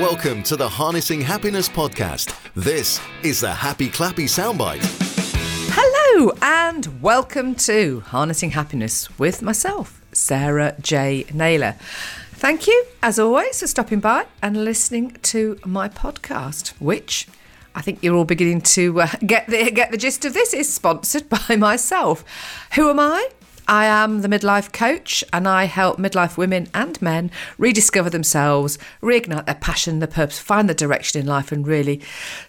Welcome to the Harnessing Happiness podcast. This is the Happy Clappy Soundbite. Hello, and welcome to Harnessing Happiness with myself, Sarah J. Naylor. Thank you, as always, for stopping by and listening to my podcast, which I think you're all beginning to uh, get the get the gist of. This is sponsored by myself. Who am I? I am the midlife coach and I help midlife women and men rediscover themselves, reignite their passion, their purpose, find the direction in life, and really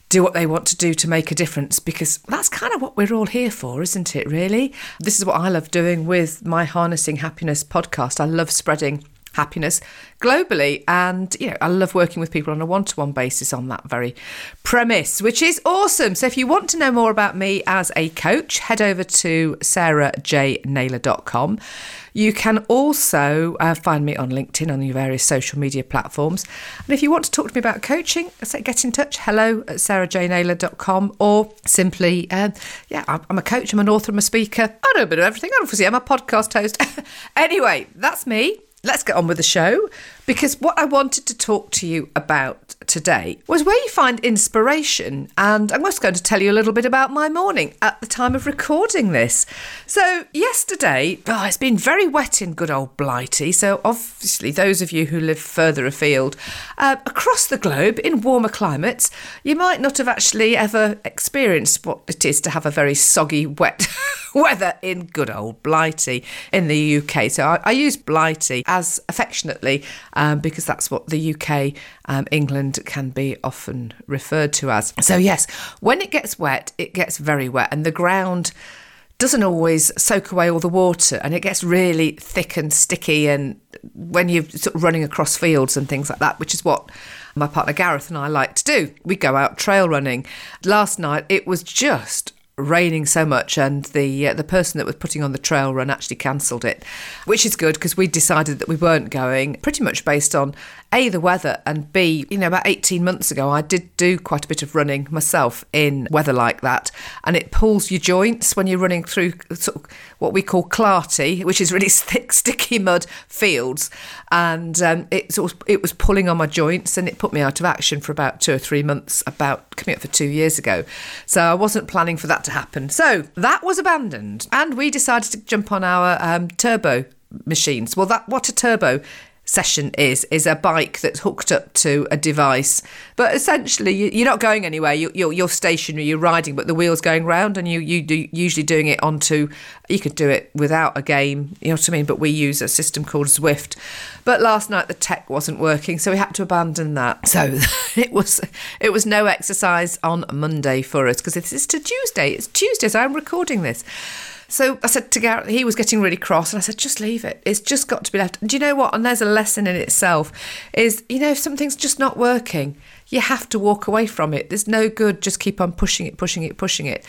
do what they want to do to make a difference because that's kind of what we're all here for, isn't it, really? This is what I love doing with my Harnessing Happiness podcast. I love spreading happiness globally. And, you know, I love working with people on a one to one basis on that very premise, which is awesome. So if you want to know more about me as a coach, head over to sarahjnaylor.com. You can also uh, find me on LinkedIn on your various social media platforms. And if you want to talk to me about coaching, say get in touch, hello at sarahjnaylor.com or simply, um, yeah, I'm a coach, I'm an author, I'm a speaker. I do a bit of everything. Obviously, I'm a podcast host. anyway, that's me let's get on with the show because what I wanted to talk to you about today was where you find inspiration. And I'm just going to tell you a little bit about my morning at the time of recording this. So, yesterday, oh, it's been very wet in good old Blighty. So, obviously, those of you who live further afield, uh, across the globe in warmer climates, you might not have actually ever experienced what it is to have a very soggy, wet weather in good old Blighty in the UK. So, I, I use Blighty as affectionately um, because that's what the UK, um, England can be often referred to as. So, yes, when it gets wet, it gets very wet, and the ground doesn't always soak away all the water and it gets really thick and sticky and when you're sort of running across fields and things like that which is what my partner Gareth and I like to do we go out trail running last night it was just raining so much, and the uh, the person that was putting on the trail run actually cancelled it, which is good because we decided that we weren't going, pretty much based on a the weather and b you know about 18 months ago I did do quite a bit of running myself in weather like that, and it pulls your joints when you're running through sort of what we call clarty, which is really thick, sticky mud fields, and um, it sort of, it was pulling on my joints, and it put me out of action for about two or three months, about coming up for two years ago. So I wasn't planning for that to happen. So that was abandoned, and we decided to jump on our um, turbo machines. Well, that what a turbo session is is a bike that's hooked up to a device. But essentially you're not going anywhere. You're, you're, stationary you're riding but the wheel's going round and you you do usually doing it onto you could do it without a game you know what i mean? But we use a system called zwift. But last night the tech wasn't working so we had to abandon that. So it was it was no exercise on monday for us because this is to tuesday it's tuesday so i'm recording this so I said to Gareth, he was getting really cross, and I said, just leave it. It's just got to be left. And do you know what? And there's a lesson in itself is, you know, if something's just not working, you have to walk away from it. There's no good just keep on pushing it, pushing it, pushing it.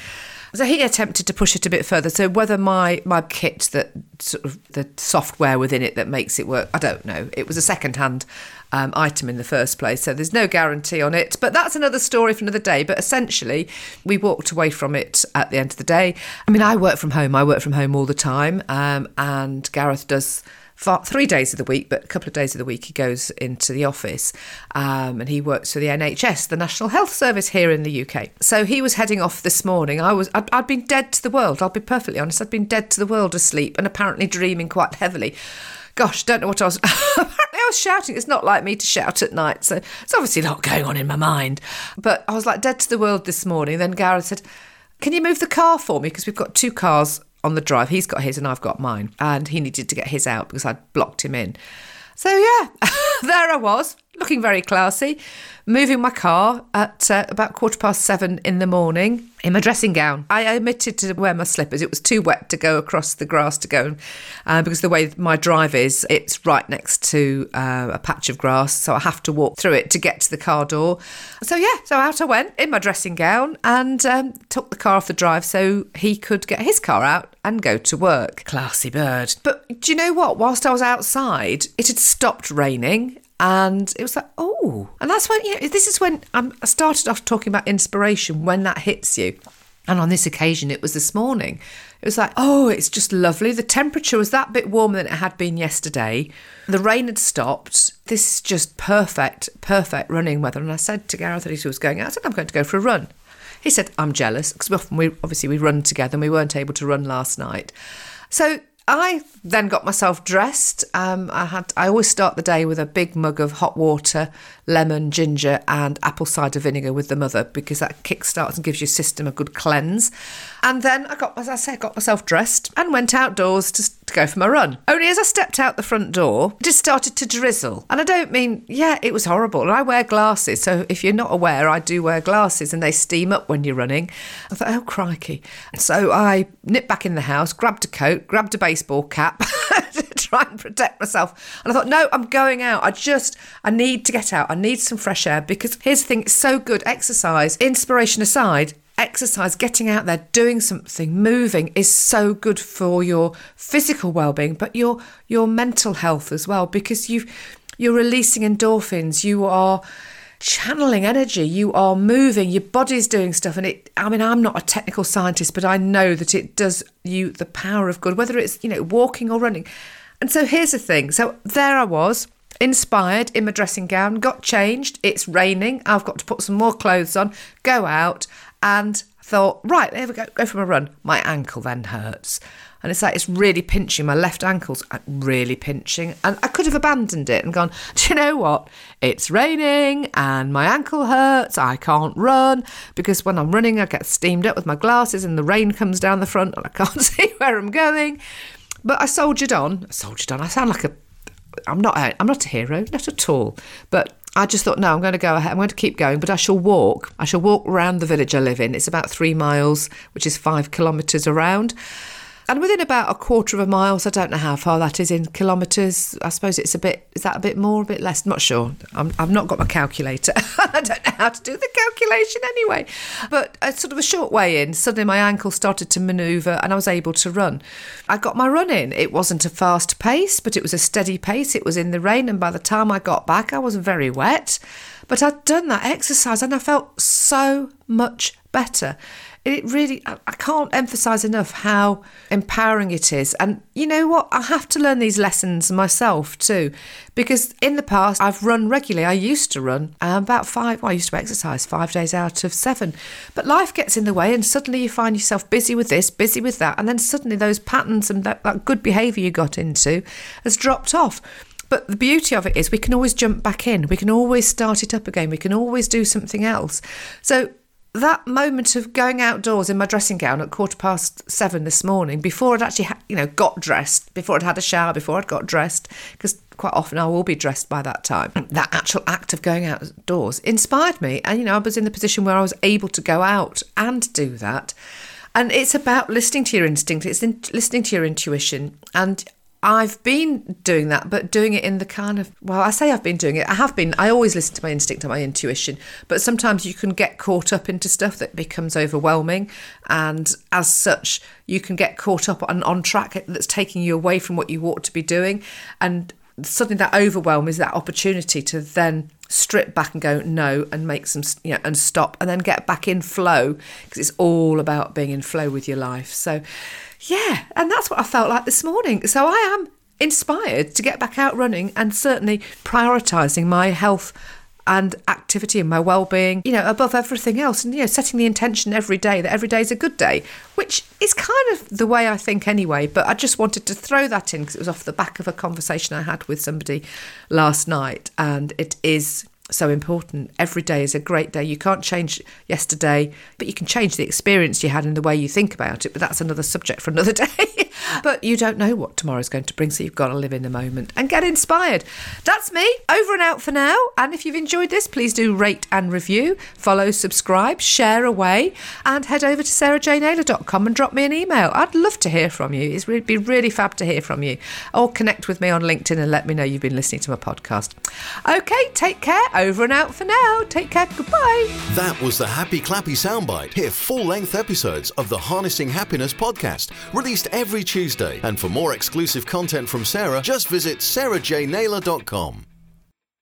So he attempted to push it a bit further. So whether my my kit that sort of the software within it that makes it work, I don't know. It was a second hand um, item in the first place, so there's no guarantee on it. But that's another story for another day. But essentially, we walked away from it at the end of the day. I mean, I work from home. I work from home all the time, um, and Gareth does three days of the week, but a couple of days of the week he goes into the office um, and he works for the NHS, the National Health Service here in the UK. So he was heading off this morning. I was, I'd, I'd been dead to the world. I'll be perfectly honest. I'd been dead to the world asleep and apparently dreaming quite heavily. Gosh, don't know what I was. was shouting. It's not like me to shout at night, so it's obviously a lot going on in my mind. But I was like dead to the world this morning. Then Gareth said, "Can you move the car for me? Because we've got two cars on the drive. He's got his and I've got mine. And he needed to get his out because I'd blocked him in. So, yeah, there I was, looking very classy, moving my car at uh, about quarter past seven in the morning in my dressing gown. I omitted to wear my slippers. It was too wet to go across the grass to go uh, because the way my drive is, it's right next to uh, a patch of grass. So I have to walk through it to get to the car door. So, yeah, so out I went in my dressing gown and um, took the car off the drive so he could get his car out and go to work. Classy bird. But do you know what? Whilst I was outside, it had stopped raining and it was like, oh, and that's when you know this is when I'm, I started off talking about inspiration when that hits you. And on this occasion, it was this morning. It was like, oh, it's just lovely. The temperature was that bit warmer than it had been yesterday. The rain had stopped. This is just perfect, perfect running weather. And I said to Gareth that he was going out, I said, I'm going to go for a run. He said, I'm jealous because often we obviously we run together and we weren't able to run last night. So I then got myself dressed. Um, I had I always start the day with a big mug of hot water, lemon, ginger, and apple cider vinegar with the mother because that kickstarts and gives your system a good cleanse. And then I got, as I said, got myself dressed and went outdoors to, to go for my run. Only as I stepped out the front door, it just started to drizzle. And I don't mean, yeah, it was horrible. And I wear glasses, so if you're not aware, I do wear glasses, and they steam up when you're running. I thought, oh crikey! So I nipped back in the house, grabbed a coat, grabbed a baseball cap. to try and protect myself. And I thought, no, I'm going out. I just, I need to get out. I need some fresh air because here's the thing it's so good. Exercise, inspiration aside, exercise, getting out there, doing something, moving is so good for your physical well-being, but your your mental health as well because you you're releasing endorphins. You are channeling energy you are moving your body's doing stuff and it i mean i'm not a technical scientist but i know that it does you the power of good whether it's you know walking or running and so here's the thing so there i was inspired in my dressing gown got changed it's raining i've got to put some more clothes on go out and thought right there we go go for a run my ankle then hurts and it's like it's really pinching. My left ankle's uh, really pinching. And I could have abandoned it and gone, do you know what? It's raining and my ankle hurts. I can't run because when I'm running, I get steamed up with my glasses and the rain comes down the front and I can't see where I'm going. But I soldiered on. I soldiered on. I sound like a I'm not a, I'm not a hero, not at all. But I just thought, no, I'm going to go ahead. I'm going to keep going, but I shall walk. I shall walk around the village I live in. It's about three miles, which is five kilometres around. And within about a quarter of a mile, so I don't know how far that is in kilometres. I suppose it's a bit, is that a bit more, a bit less? I'm not sure. I'm, I've not got my calculator. I don't know how to do the calculation anyway. But a sort of a short way in, suddenly my ankle started to manoeuvre and I was able to run. I got my run in. It wasn't a fast pace, but it was a steady pace. It was in the rain. And by the time I got back, I was very wet. But I'd done that exercise and I felt so much better it really i can't emphasize enough how empowering it is and you know what i have to learn these lessons myself too because in the past i've run regularly i used to run um, about five well, i used to exercise five days out of seven but life gets in the way and suddenly you find yourself busy with this busy with that and then suddenly those patterns and that, that good behavior you got into has dropped off but the beauty of it is we can always jump back in. We can always start it up again. We can always do something else. So that moment of going outdoors in my dressing gown at quarter past seven this morning, before I'd actually, ha- you know, got dressed, before I'd had a shower, before I'd got dressed, because quite often I will be dressed by that time. That actual act of going outdoors inspired me, and you know, I was in the position where I was able to go out and do that. And it's about listening to your instinct. It's in, listening to your intuition, and I've been doing that, but doing it in the kind of, well, I say I've been doing it. I have been, I always listen to my instinct and my intuition, but sometimes you can get caught up into stuff that becomes overwhelming. And as such, you can get caught up on, on track that's taking you away from what you ought to be doing. And suddenly that overwhelm is that opportunity to then strip back and go no and make some you know and stop and then get back in flow because it's all about being in flow with your life so yeah, and that's what I felt like this morning. So I am inspired to get back out running and certainly prioritising my health and activity and my well-being you know above everything else and you know setting the intention every day that every day is a good day which is kind of the way i think anyway but i just wanted to throw that in because it was off the back of a conversation i had with somebody last night and it is so important. Every day is a great day. You can't change yesterday, but you can change the experience you had and the way you think about it. But that's another subject for another day. But you don't know what tomorrow's going to bring, so you've got to live in the moment and get inspired. That's me, over and out for now. And if you've enjoyed this, please do rate and review, follow, subscribe, share away, and head over to sarahjnaylor.com and drop me an email. I'd love to hear from you. It'd be really fab to hear from you. Or connect with me on LinkedIn and let me know you've been listening to my podcast. Okay, take care over and out for now. Take care. Goodbye. That was the Happy Clappy Soundbite. Hear full length episodes of the Harnessing Happiness podcast, released every Tuesday. And for more exclusive content from Sarah, just visit sarahjnaylor.com.